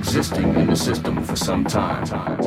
existing in the system for some time.